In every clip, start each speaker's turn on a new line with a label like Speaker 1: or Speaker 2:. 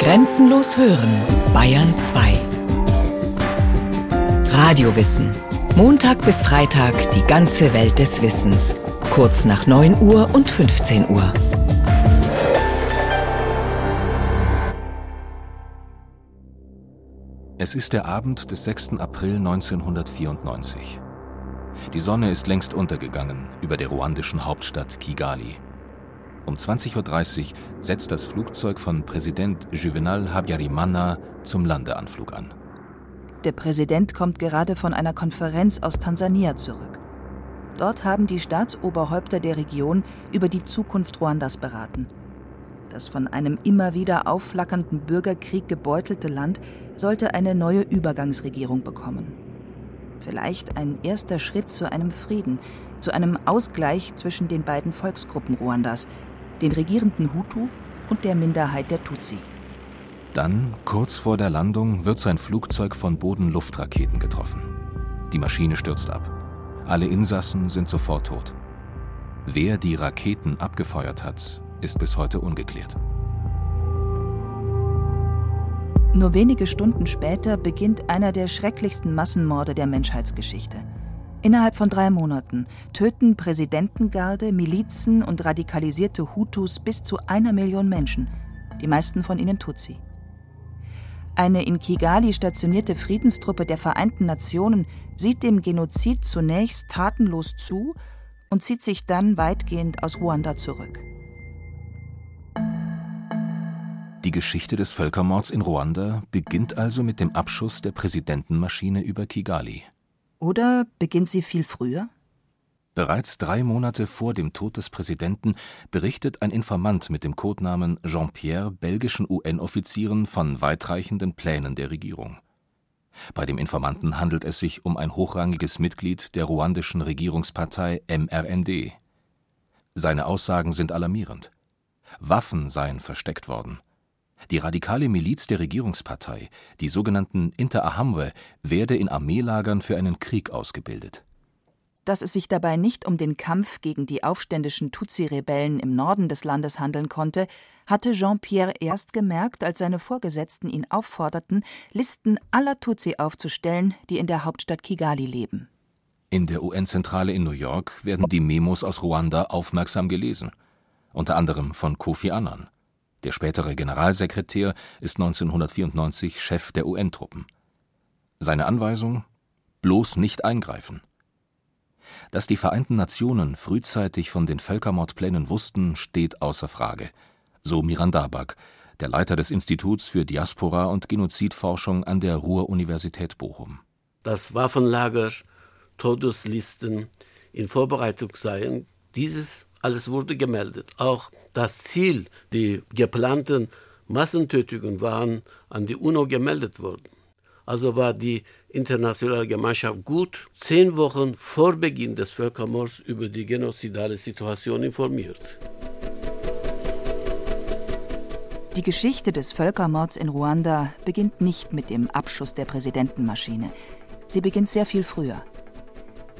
Speaker 1: Grenzenlos hören, Bayern 2. Radiowissen. Montag bis Freitag die ganze Welt des Wissens. Kurz nach 9 Uhr und 15 Uhr.
Speaker 2: Es ist der Abend des 6. April 1994. Die Sonne ist längst untergegangen über der ruandischen Hauptstadt Kigali. Um 20.30 Uhr setzt das Flugzeug von Präsident Juvenal Habyarimana zum Landeanflug an.
Speaker 3: Der Präsident kommt gerade von einer Konferenz aus Tansania zurück. Dort haben die Staatsoberhäupter der Region über die Zukunft Ruandas beraten. Das von einem immer wieder aufflackernden Bürgerkrieg gebeutelte Land sollte eine neue Übergangsregierung bekommen. Vielleicht ein erster Schritt zu einem Frieden, zu einem Ausgleich zwischen den beiden Volksgruppen Ruandas, den regierenden Hutu und der Minderheit der Tutsi.
Speaker 2: Dann, kurz vor der Landung, wird sein Flugzeug von Boden-Luftraketen getroffen. Die Maschine stürzt ab. Alle Insassen sind sofort tot. Wer die Raketen abgefeuert hat, ist bis heute ungeklärt.
Speaker 3: Nur wenige Stunden später beginnt einer der schrecklichsten Massenmorde der Menschheitsgeschichte. Innerhalb von drei Monaten töten Präsidentengarde, Milizen und radikalisierte Hutus bis zu einer Million Menschen, die meisten von ihnen Tutsi. Eine in Kigali stationierte Friedenstruppe der Vereinten Nationen sieht dem Genozid zunächst tatenlos zu und zieht sich dann weitgehend aus Ruanda zurück.
Speaker 2: Die Geschichte des Völkermords in Ruanda beginnt also mit dem Abschuss der Präsidentenmaschine über Kigali.
Speaker 3: Oder beginnt sie viel früher?
Speaker 2: Bereits drei Monate vor dem Tod des Präsidenten berichtet ein Informant mit dem Codenamen Jean-Pierre belgischen UN-Offizieren von weitreichenden Plänen der Regierung. Bei dem Informanten handelt es sich um ein hochrangiges Mitglied der ruandischen Regierungspartei MRND. Seine Aussagen sind alarmierend. Waffen seien versteckt worden. Die radikale Miliz der Regierungspartei, die sogenannten Interahamwe, werde in Armeelagern für einen Krieg ausgebildet.
Speaker 3: Dass es sich dabei nicht um den Kampf gegen die aufständischen Tutsi-Rebellen im Norden des Landes handeln konnte, hatte Jean-Pierre erst gemerkt, als seine Vorgesetzten ihn aufforderten, Listen aller Tutsi aufzustellen, die in der Hauptstadt Kigali leben.
Speaker 2: In der UN-Zentrale in New York werden die Memos aus Ruanda aufmerksam gelesen, unter anderem von Kofi Annan. Der spätere Generalsekretär ist 1994 Chef der UN-Truppen. Seine Anweisung: bloß nicht eingreifen. Dass die Vereinten Nationen frühzeitig von den Völkermordplänen wussten, steht außer Frage, so Mirandabak, der Leiter des Instituts für Diaspora und Genozidforschung an der Ruhr-Universität Bochum.
Speaker 4: Dass Waffenlager, Todeslisten in Vorbereitung seien, dieses alles wurde gemeldet. Auch das Ziel, die geplanten Massentötungen waren an die UNO gemeldet worden. Also war die internationale Gemeinschaft gut zehn Wochen vor Beginn des Völkermords über die genozidale Situation informiert.
Speaker 3: Die Geschichte des Völkermords in Ruanda beginnt nicht mit dem Abschuss der Präsidentenmaschine. Sie beginnt sehr viel früher.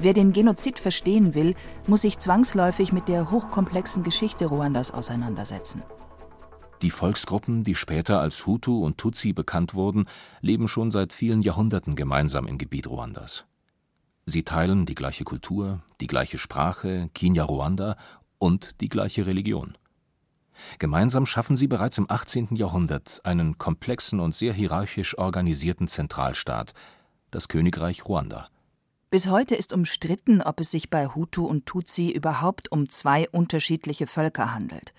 Speaker 3: Wer den Genozid verstehen will, muss sich zwangsläufig mit der hochkomplexen Geschichte Ruandas auseinandersetzen.
Speaker 2: Die Volksgruppen, die später als Hutu und Tutsi bekannt wurden, leben schon seit vielen Jahrhunderten gemeinsam im Gebiet Ruandas. Sie teilen die gleiche Kultur, die gleiche Sprache, Kinya-Ruanda und die gleiche Religion. Gemeinsam schaffen sie bereits im 18. Jahrhundert einen komplexen und sehr hierarchisch organisierten Zentralstaat, das Königreich Ruanda.
Speaker 3: Bis heute ist umstritten, ob es sich bei Hutu und Tutsi überhaupt um zwei unterschiedliche Völker handelt.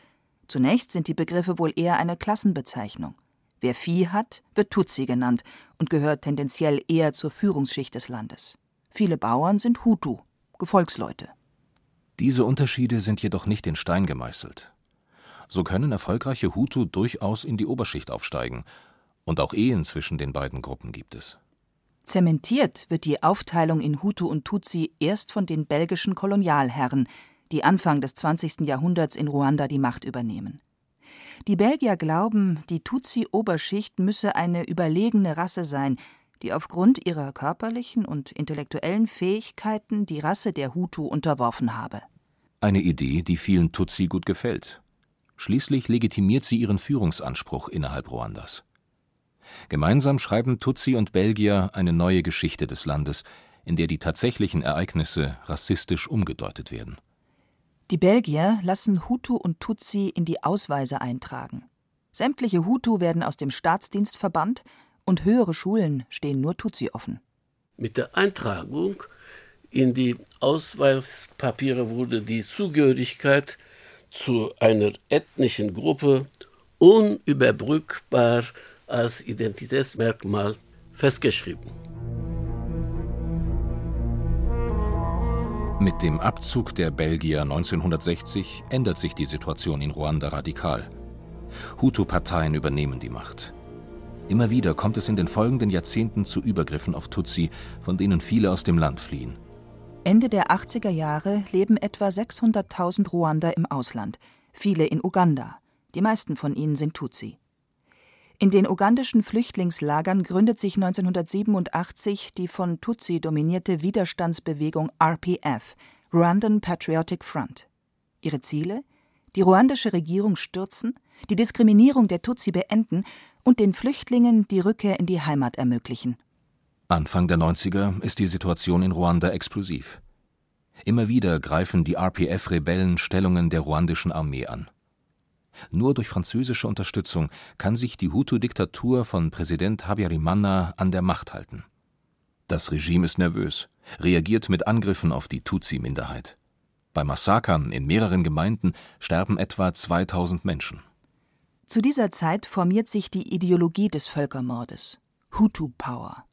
Speaker 3: Zunächst sind die Begriffe wohl eher eine Klassenbezeichnung. Wer Vieh hat, wird Tutsi genannt und gehört tendenziell eher zur Führungsschicht des Landes. Viele Bauern sind Hutu, Gefolgsleute.
Speaker 2: Diese Unterschiede sind jedoch nicht in Stein gemeißelt. So können erfolgreiche Hutu durchaus in die Oberschicht aufsteigen, und auch Ehen zwischen den beiden Gruppen gibt es.
Speaker 3: Zementiert wird die Aufteilung in Hutu und Tutsi erst von den belgischen Kolonialherren, die Anfang des 20. Jahrhunderts in Ruanda die Macht übernehmen. Die Belgier glauben, die Tutsi-Oberschicht müsse eine überlegene Rasse sein, die aufgrund ihrer körperlichen und intellektuellen Fähigkeiten die Rasse der Hutu unterworfen habe.
Speaker 2: Eine Idee, die vielen Tutsi gut gefällt. Schließlich legitimiert sie ihren Führungsanspruch innerhalb Ruandas. Gemeinsam schreiben Tutsi und Belgier eine neue Geschichte des Landes, in der die tatsächlichen Ereignisse rassistisch umgedeutet werden.
Speaker 3: Die Belgier lassen Hutu und Tutsi in die Ausweise eintragen. Sämtliche Hutu werden aus dem Staatsdienst verbannt und höhere Schulen stehen nur Tutsi offen.
Speaker 4: Mit der Eintragung in die Ausweispapiere wurde die Zugehörigkeit zu einer ethnischen Gruppe unüberbrückbar als Identitätsmerkmal festgeschrieben.
Speaker 2: Mit dem Abzug der Belgier 1960 ändert sich die Situation in Ruanda radikal. Hutu-Parteien übernehmen die Macht. Immer wieder kommt es in den folgenden Jahrzehnten zu Übergriffen auf Tutsi, von denen viele aus dem Land fliehen.
Speaker 3: Ende der 80er Jahre leben etwa 600.000 Ruander im Ausland, viele in Uganda. Die meisten von ihnen sind Tutsi. In den ugandischen Flüchtlingslagern gründet sich 1987 die von Tutsi dominierte Widerstandsbewegung RPF, Rwandan Patriotic Front. Ihre Ziele? Die ruandische Regierung stürzen, die Diskriminierung der Tutsi beenden und den Flüchtlingen die Rückkehr in die Heimat ermöglichen.
Speaker 2: Anfang der 90er ist die Situation in Ruanda explosiv. Immer wieder greifen die RPF-Rebellen Stellungen der ruandischen Armee an. Nur durch französische Unterstützung kann sich die Hutu-Diktatur von Präsident Habyarimana an der Macht halten. Das Regime ist nervös, reagiert mit Angriffen auf die Tutsi-Minderheit. Bei Massakern in mehreren Gemeinden sterben etwa 2000 Menschen.
Speaker 3: Zu dieser Zeit formiert sich die Ideologie des Völkermordes Hutu Power.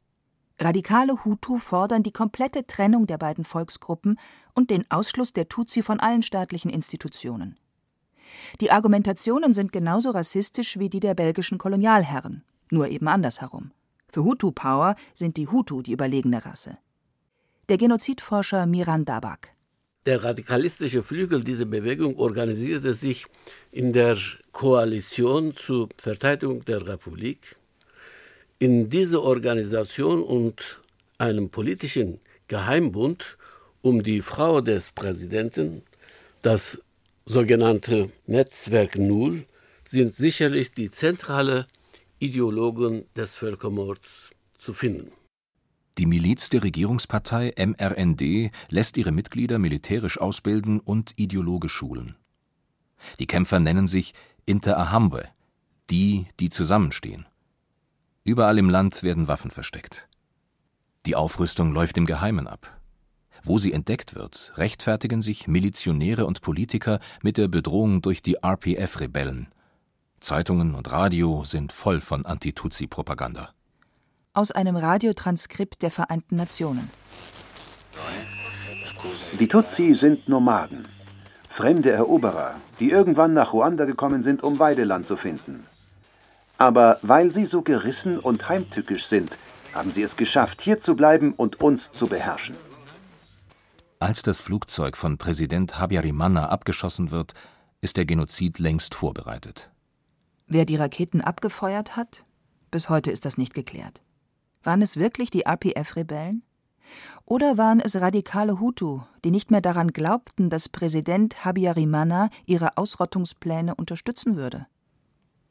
Speaker 3: Radikale Hutu fordern die komplette Trennung der beiden Volksgruppen und den Ausschluss der Tutsi von allen staatlichen Institutionen. Die Argumentationen sind genauso rassistisch wie die der belgischen Kolonialherren, nur eben andersherum. Für Hutu Power sind die Hutu die überlegene Rasse. Der Genozidforscher Miran Dabak.
Speaker 4: Der radikalistische Flügel dieser Bewegung organisierte sich in der Koalition zur Verteidigung der Republik in dieser Organisation und einem politischen Geheimbund um die Frau des Präsidenten, das sogenannte Netzwerk Null, sind sicherlich die zentrale Ideologen des Völkermords zu finden.
Speaker 2: Die Miliz der Regierungspartei MRND lässt ihre Mitglieder militärisch ausbilden und ideologisch schulen. Die Kämpfer nennen sich Interahamwe, die, die zusammenstehen. Überall im Land werden Waffen versteckt. Die Aufrüstung läuft im Geheimen ab. Wo sie entdeckt wird, rechtfertigen sich Milizionäre und Politiker mit der Bedrohung durch die RPF-Rebellen. Zeitungen und Radio sind voll von Anti-Tutsi-Propaganda.
Speaker 3: Aus einem Radiotranskript der Vereinten Nationen.
Speaker 5: Die Tutsi sind Nomaden, fremde Eroberer, die irgendwann nach Ruanda gekommen sind, um Weideland zu finden. Aber weil sie so gerissen und heimtückisch sind, haben sie es geschafft, hier zu bleiben und uns zu beherrschen.
Speaker 2: Als das Flugzeug von Präsident Habyarimana abgeschossen wird, ist der Genozid längst vorbereitet.
Speaker 3: Wer die Raketen abgefeuert hat? Bis heute ist das nicht geklärt. Waren es wirklich die RPF-Rebellen? Oder waren es radikale Hutu, die nicht mehr daran glaubten, dass Präsident Habyarimana ihre Ausrottungspläne unterstützen würde?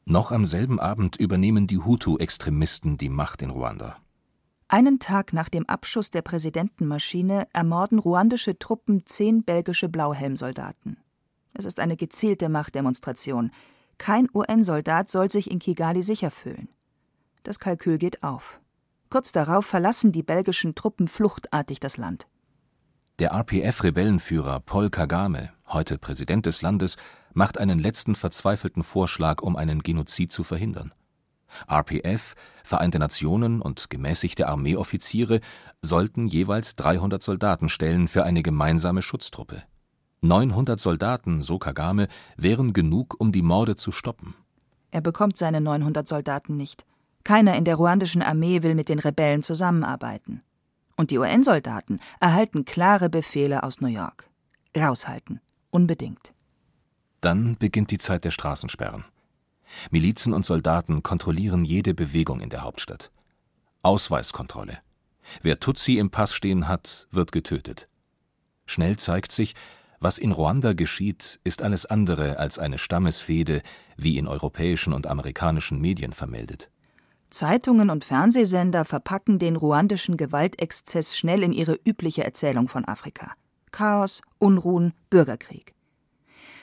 Speaker 2: Noch am selben Abend übernehmen die Hutu-Extremisten die Macht in Ruanda.
Speaker 3: Einen Tag nach dem Abschuss der Präsidentenmaschine ermorden ruandische Truppen zehn belgische Blauhelmsoldaten. Es ist eine gezielte Machtdemonstration. Kein UN-Soldat soll sich in Kigali sicher fühlen. Das Kalkül geht auf. Kurz darauf verlassen die belgischen Truppen fluchtartig das Land.
Speaker 2: Der RPF-Rebellenführer Paul Kagame, heute Präsident des Landes, macht einen letzten verzweifelten Vorschlag, um einen Genozid zu verhindern. RPF, Vereinte Nationen und gemäßigte Armeeoffiziere sollten jeweils 300 Soldaten stellen für eine gemeinsame Schutztruppe. 900 Soldaten, so Kagame, wären genug, um die Morde zu stoppen.
Speaker 3: Er bekommt seine 900 Soldaten nicht. Keiner in der ruandischen Armee will mit den Rebellen zusammenarbeiten. Und die UN-Soldaten erhalten klare Befehle aus New York. Raushalten. Unbedingt.
Speaker 2: Dann beginnt die Zeit der Straßensperren. Milizen und Soldaten kontrollieren jede Bewegung in der Hauptstadt. Ausweiskontrolle. Wer Tutsi im Pass stehen hat, wird getötet. Schnell zeigt sich, Was in Ruanda geschieht, ist alles andere als eine Stammesfehde, wie in europäischen und amerikanischen Medien vermeldet.
Speaker 3: Zeitungen und Fernsehsender verpacken den ruandischen Gewaltexzess schnell in ihre übliche Erzählung von Afrika. Chaos, Unruhen, Bürgerkrieg.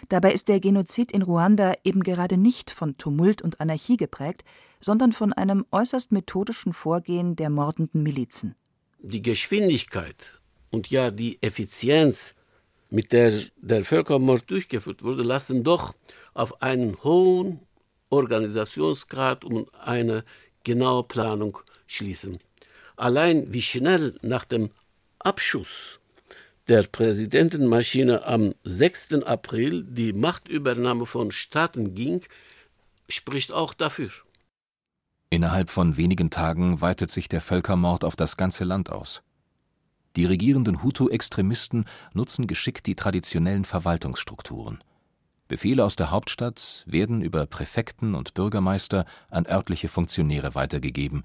Speaker 3: Dabei ist der Genozid in Ruanda eben gerade nicht von Tumult und Anarchie geprägt, sondern von einem äußerst methodischen Vorgehen der mordenden Milizen.
Speaker 4: Die Geschwindigkeit und ja die Effizienz, mit der der Völkermord durchgeführt wurde, lassen doch auf einen hohen Organisationsgrad und eine genaue Planung schließen. Allein wie schnell nach dem Abschuss der Präsidentenmaschine am 6. April die Machtübernahme von Staaten ging, spricht auch dafür.
Speaker 2: Innerhalb von wenigen Tagen weitet sich der Völkermord auf das ganze Land aus. Die regierenden Hutu-Extremisten nutzen geschickt die traditionellen Verwaltungsstrukturen. Befehle aus der Hauptstadt werden über Präfekten und Bürgermeister an örtliche Funktionäre weitergegeben,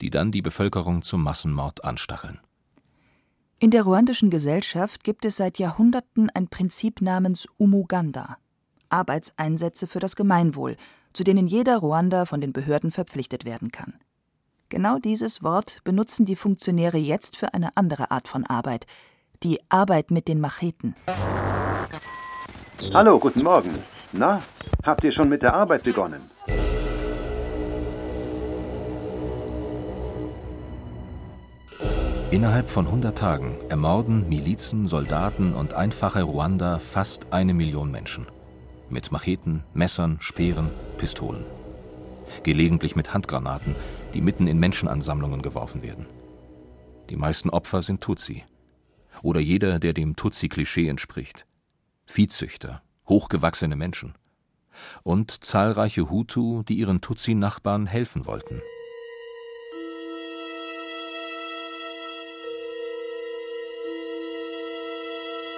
Speaker 2: die dann die Bevölkerung zum Massenmord anstacheln.
Speaker 3: In der ruandischen Gesellschaft gibt es seit Jahrhunderten ein Prinzip namens Umuganda, Arbeitseinsätze für das Gemeinwohl, zu denen jeder Ruander von den Behörden verpflichtet werden kann. Genau dieses Wort benutzen die Funktionäre jetzt für eine andere Art von Arbeit, die Arbeit mit den Macheten.
Speaker 5: Hallo, guten Morgen. Na, habt ihr schon mit der Arbeit begonnen?
Speaker 2: Innerhalb von 100 Tagen ermorden Milizen, Soldaten und einfache Ruander fast eine Million Menschen. Mit Macheten, Messern, Speeren, Pistolen. Gelegentlich mit Handgranaten, die mitten in Menschenansammlungen geworfen werden. Die meisten Opfer sind Tutsi. Oder jeder, der dem Tutsi-Klischee entspricht. Viehzüchter, hochgewachsene Menschen. Und zahlreiche Hutu, die ihren Tutsi-Nachbarn helfen wollten.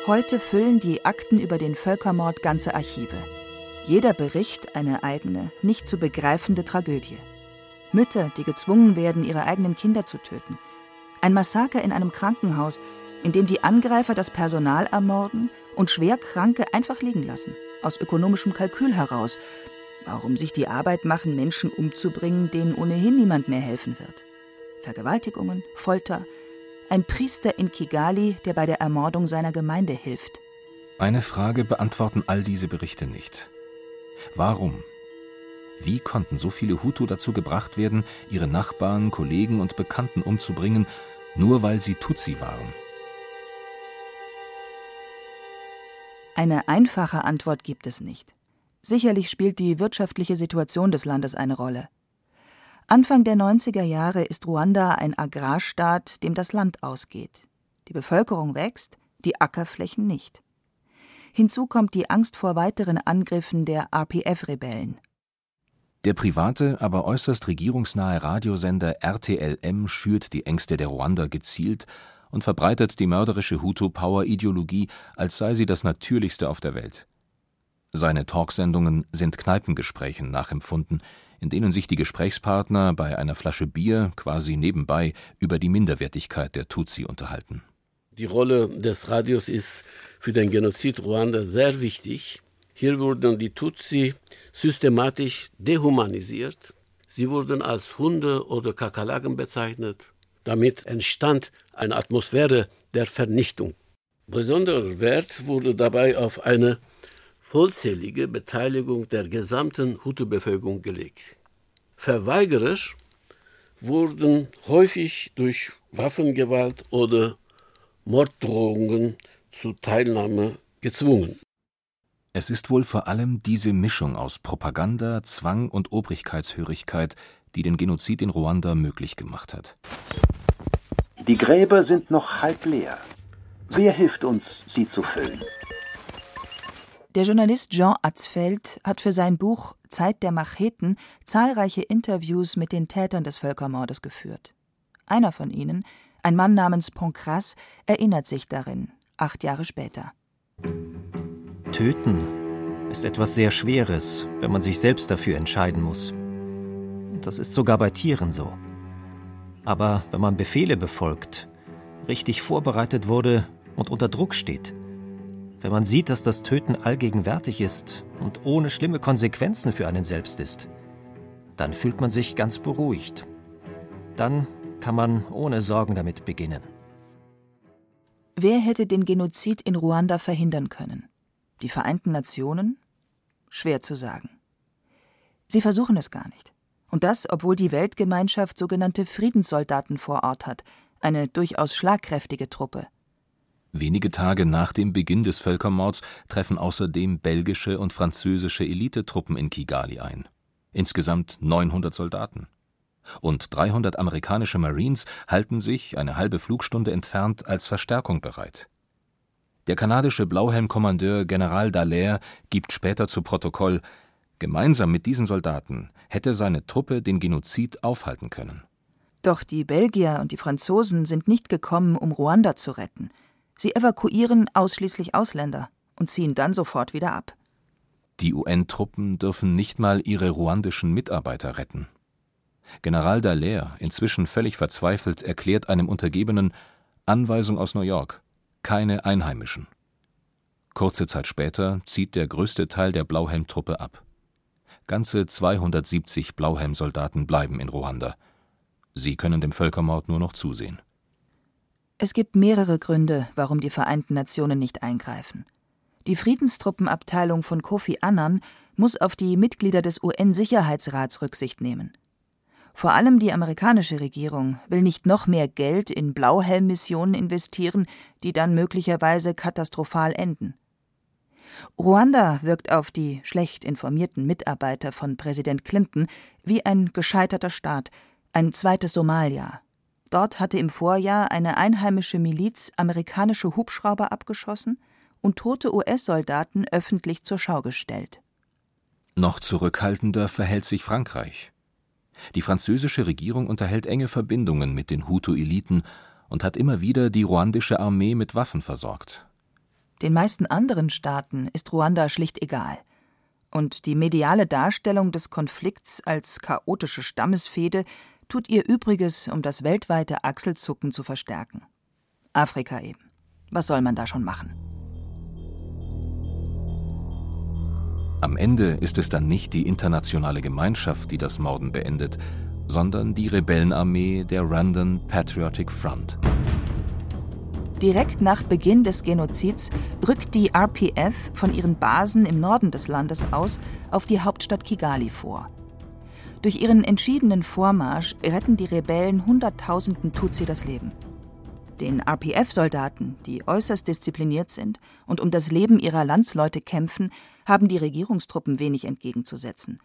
Speaker 3: Heute füllen die Akten über den Völkermord ganze Archive. Jeder Bericht eine eigene, nicht zu begreifende Tragödie. Mütter, die gezwungen werden, ihre eigenen Kinder zu töten. Ein Massaker in einem Krankenhaus, in dem die Angreifer das Personal ermorden und Schwerkranke einfach liegen lassen, aus ökonomischem Kalkül heraus. Warum sich die Arbeit machen, Menschen umzubringen, denen ohnehin niemand mehr helfen wird? Vergewaltigungen, Folter, ein Priester in Kigali, der bei der Ermordung seiner Gemeinde hilft.
Speaker 2: Eine Frage beantworten all diese Berichte nicht. Warum? Wie konnten so viele Hutu dazu gebracht werden, ihre Nachbarn, Kollegen und Bekannten umzubringen, nur weil sie Tutsi waren?
Speaker 3: Eine einfache Antwort gibt es nicht. Sicherlich spielt die wirtschaftliche Situation des Landes eine Rolle. Anfang der 90er Jahre ist Ruanda ein Agrarstaat, dem das Land ausgeht. Die Bevölkerung wächst, die Ackerflächen nicht. Hinzu kommt die Angst vor weiteren Angriffen der RPF-Rebellen.
Speaker 2: Der private, aber äußerst regierungsnahe Radiosender RTLM schürt die Ängste der Ruander gezielt und verbreitet die mörderische Hutu-Power-Ideologie, als sei sie das Natürlichste auf der Welt. Seine Talksendungen sind Kneipengesprächen nachempfunden, in denen sich die Gesprächspartner bei einer Flasche Bier quasi nebenbei über die Minderwertigkeit der Tutsi unterhalten.
Speaker 4: Die Rolle des Radios ist für den Genozid Ruanda sehr wichtig. Hier wurden die Tutsi systematisch dehumanisiert. Sie wurden als Hunde oder Kakerlaken bezeichnet. Damit entstand eine Atmosphäre der Vernichtung. Besonderer Wert wurde dabei auf eine vollzählige Beteiligung der gesamten Hutu-Bevölkerung gelegt. Verweigerer wurden häufig durch Waffengewalt oder Morddrohungen zur Teilnahme gezwungen.
Speaker 2: Es ist wohl vor allem diese Mischung aus Propaganda, Zwang und Obrigkeitshörigkeit, die den Genozid in Ruanda möglich gemacht hat.
Speaker 5: Die Gräber sind noch halb leer. Wer hilft uns, sie zu füllen?
Speaker 3: Der Journalist Jean Atzfeld hat für sein Buch Zeit der Macheten zahlreiche Interviews mit den Tätern des Völkermordes geführt. Einer von ihnen, ein Mann namens Poncras, erinnert sich darin, acht Jahre später.
Speaker 6: Töten ist etwas sehr Schweres, wenn man sich selbst dafür entscheiden muss. Das ist sogar bei Tieren so. Aber wenn man Befehle befolgt, richtig vorbereitet wurde und unter Druck steht, Wenn man sieht, dass das Töten allgegenwärtig ist und ohne schlimme Konsequenzen für einen selbst ist, dann fühlt man sich ganz beruhigt. Dann kann man ohne Sorgen damit beginnen.
Speaker 3: Wer hätte den Genozid in Ruanda verhindern können? Die Vereinten Nationen? Schwer zu sagen. Sie versuchen es gar nicht. Und das, obwohl die Weltgemeinschaft sogenannte Friedenssoldaten vor Ort hat, eine durchaus schlagkräftige Truppe.
Speaker 2: Wenige Tage nach dem Beginn des Völkermords treffen außerdem belgische und französische Elitetruppen in Kigali ein. Insgesamt 900 Soldaten. Und 300 amerikanische Marines halten sich, eine halbe Flugstunde entfernt, als Verstärkung bereit. Der kanadische Blauhelmkommandeur General Dallaire gibt später zu Protokoll, gemeinsam mit diesen Soldaten hätte seine Truppe den Genozid aufhalten können.
Speaker 3: Doch die Belgier und die Franzosen sind nicht gekommen, um Ruanda zu retten. Sie evakuieren ausschließlich Ausländer und ziehen dann sofort wieder ab.
Speaker 2: Die UN-Truppen dürfen nicht mal ihre ruandischen Mitarbeiter retten. General Dallaire, inzwischen völlig verzweifelt, erklärt einem Untergebenen Anweisung aus New York keine Einheimischen. Kurze Zeit später zieht der größte Teil der Blauhelmtruppe ab. Ganze 270 Blauhelmsoldaten bleiben in Ruanda. Sie können dem Völkermord nur noch zusehen.
Speaker 3: Es gibt mehrere Gründe, warum die Vereinten Nationen nicht eingreifen. Die Friedenstruppenabteilung von Kofi Annan muss auf die Mitglieder des UN-Sicherheitsrats Rücksicht nehmen. Vor allem die amerikanische Regierung will nicht noch mehr Geld in Blauhelm-Missionen investieren, die dann möglicherweise katastrophal enden. Ruanda wirkt auf die schlecht informierten Mitarbeiter von Präsident Clinton wie ein gescheiterter Staat, ein zweites Somalia. Dort hatte im Vorjahr eine einheimische Miliz amerikanische Hubschrauber abgeschossen und tote US-Soldaten öffentlich zur Schau gestellt.
Speaker 2: Noch zurückhaltender verhält sich Frankreich. Die französische Regierung unterhält enge Verbindungen mit den Hutu-Eliten und hat immer wieder die ruandische Armee mit Waffen versorgt.
Speaker 3: Den meisten anderen Staaten ist Ruanda schlicht egal. Und die mediale Darstellung des Konflikts als chaotische Stammesfehde tut ihr Übriges, um das weltweite Achselzucken zu verstärken. Afrika eben. Was soll man da schon machen?
Speaker 2: Am Ende ist es dann nicht die internationale Gemeinschaft, die das Morden beendet, sondern die Rebellenarmee der Rwandan Patriotic Front.
Speaker 3: Direkt nach Beginn des Genozids rückt die RPF von ihren Basen im Norden des Landes aus auf die Hauptstadt Kigali vor. Durch ihren entschiedenen Vormarsch retten die Rebellen Hunderttausenden Tutsi das Leben. Den RPF-Soldaten, die äußerst diszipliniert sind und um das Leben ihrer Landsleute kämpfen, haben die Regierungstruppen wenig entgegenzusetzen.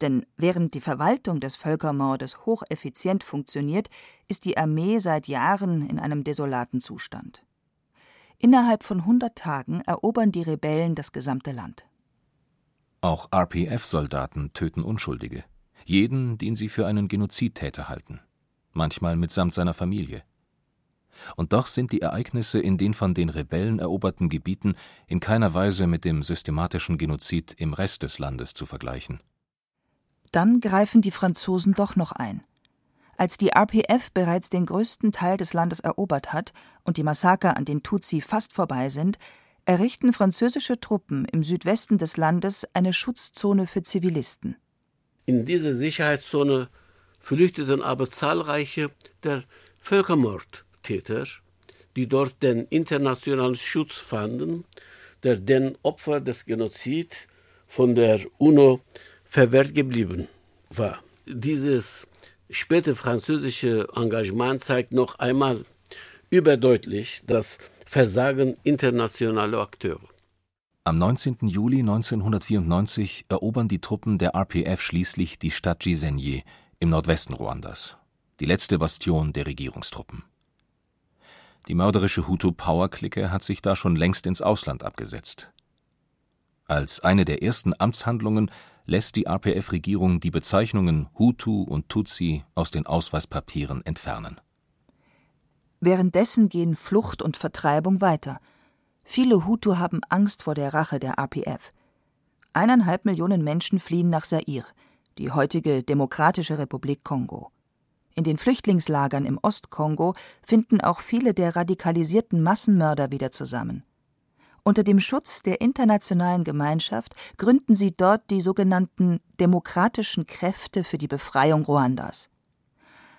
Speaker 3: Denn während die Verwaltung des Völkermordes hocheffizient funktioniert, ist die Armee seit Jahren in einem desolaten Zustand. Innerhalb von 100 Tagen erobern die Rebellen das gesamte Land.
Speaker 2: Auch RPF-Soldaten töten Unschuldige. Jeden, den sie für einen Genozidtäter halten. Manchmal mitsamt seiner Familie. Und doch sind die Ereignisse in den von den Rebellen eroberten Gebieten in keiner Weise mit dem systematischen Genozid im Rest des Landes zu vergleichen.
Speaker 3: Dann greifen die Franzosen doch noch ein. Als die RPF bereits den größten Teil des Landes erobert hat und die Massaker an den Tutsi fast vorbei sind, errichten französische Truppen im Südwesten des Landes eine Schutzzone für Zivilisten.
Speaker 4: In diese Sicherheitszone flüchteten aber zahlreiche der Völkermord Täter, die dort den internationalen Schutz fanden, der den Opfern des Genozids von der UNO verwehrt geblieben war. Dieses späte französische Engagement zeigt noch einmal überdeutlich das Versagen internationaler Akteure.
Speaker 2: Am 19. Juli 1994 erobern die Truppen der RPF schließlich die Stadt Gisenyi im Nordwesten Ruandas, die letzte Bastion der Regierungstruppen. Die mörderische Hutu-Power-Clique hat sich da schon längst ins Ausland abgesetzt. Als eine der ersten Amtshandlungen lässt die RPF-Regierung die Bezeichnungen Hutu und Tutsi aus den Ausweispapieren entfernen.
Speaker 3: Währenddessen gehen Flucht und Vertreibung weiter. Viele Hutu haben Angst vor der Rache der RPF. Eineinhalb Millionen Menschen fliehen nach Zaire, die heutige Demokratische Republik Kongo. In den Flüchtlingslagern im Ostkongo finden auch viele der radikalisierten Massenmörder wieder zusammen. Unter dem Schutz der internationalen Gemeinschaft gründen sie dort die sogenannten Demokratischen Kräfte für die Befreiung Ruandas.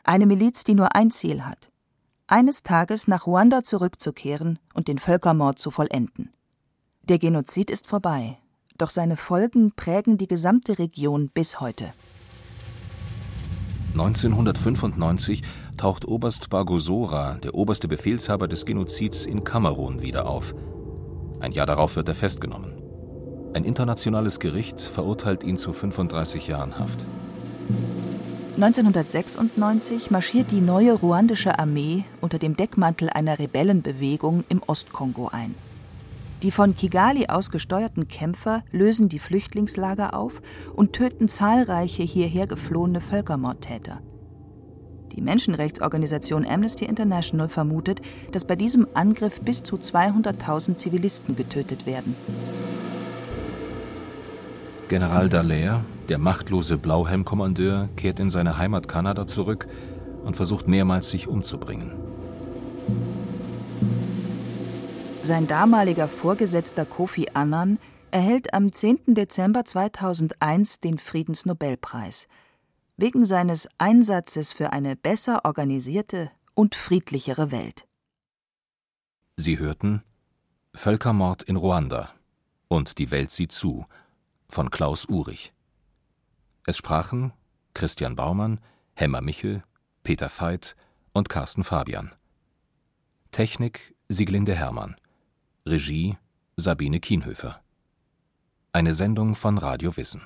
Speaker 3: Eine Miliz, die nur ein Ziel hat: eines Tages nach Ruanda zurückzukehren und den Völkermord zu vollenden. Der Genozid ist vorbei, doch seine Folgen prägen die gesamte Region bis heute.
Speaker 2: 1995 taucht Oberst Bagosora, der oberste Befehlshaber des Genozids, in Kamerun wieder auf. Ein Jahr darauf wird er festgenommen. Ein internationales Gericht verurteilt ihn zu 35 Jahren Haft.
Speaker 3: 1996 marschiert die neue ruandische Armee unter dem Deckmantel einer Rebellenbewegung im Ostkongo ein. Die von Kigali aus gesteuerten Kämpfer lösen die Flüchtlingslager auf und töten zahlreiche hierher geflohene Völkermordtäter. Die Menschenrechtsorganisation Amnesty International vermutet, dass bei diesem Angriff bis zu 200.000 Zivilisten getötet werden.
Speaker 2: General Dallaire, der machtlose Blauhelmkommandeur, kehrt in seine Heimat Kanada zurück und versucht mehrmals, sich umzubringen.
Speaker 3: Sein damaliger Vorgesetzter Kofi Annan erhält am 10. Dezember 2001 den Friedensnobelpreis wegen seines Einsatzes für eine besser organisierte und friedlichere Welt.
Speaker 2: Sie hörten Völkermord in Ruanda und die Welt sieht zu von Klaus Urich. Es sprachen Christian Baumann, Hemmer Michel, Peter Veit und Carsten Fabian. Technik Sieglinde Hermann. Regie Sabine Kienhöfer. Eine Sendung von Radio Wissen.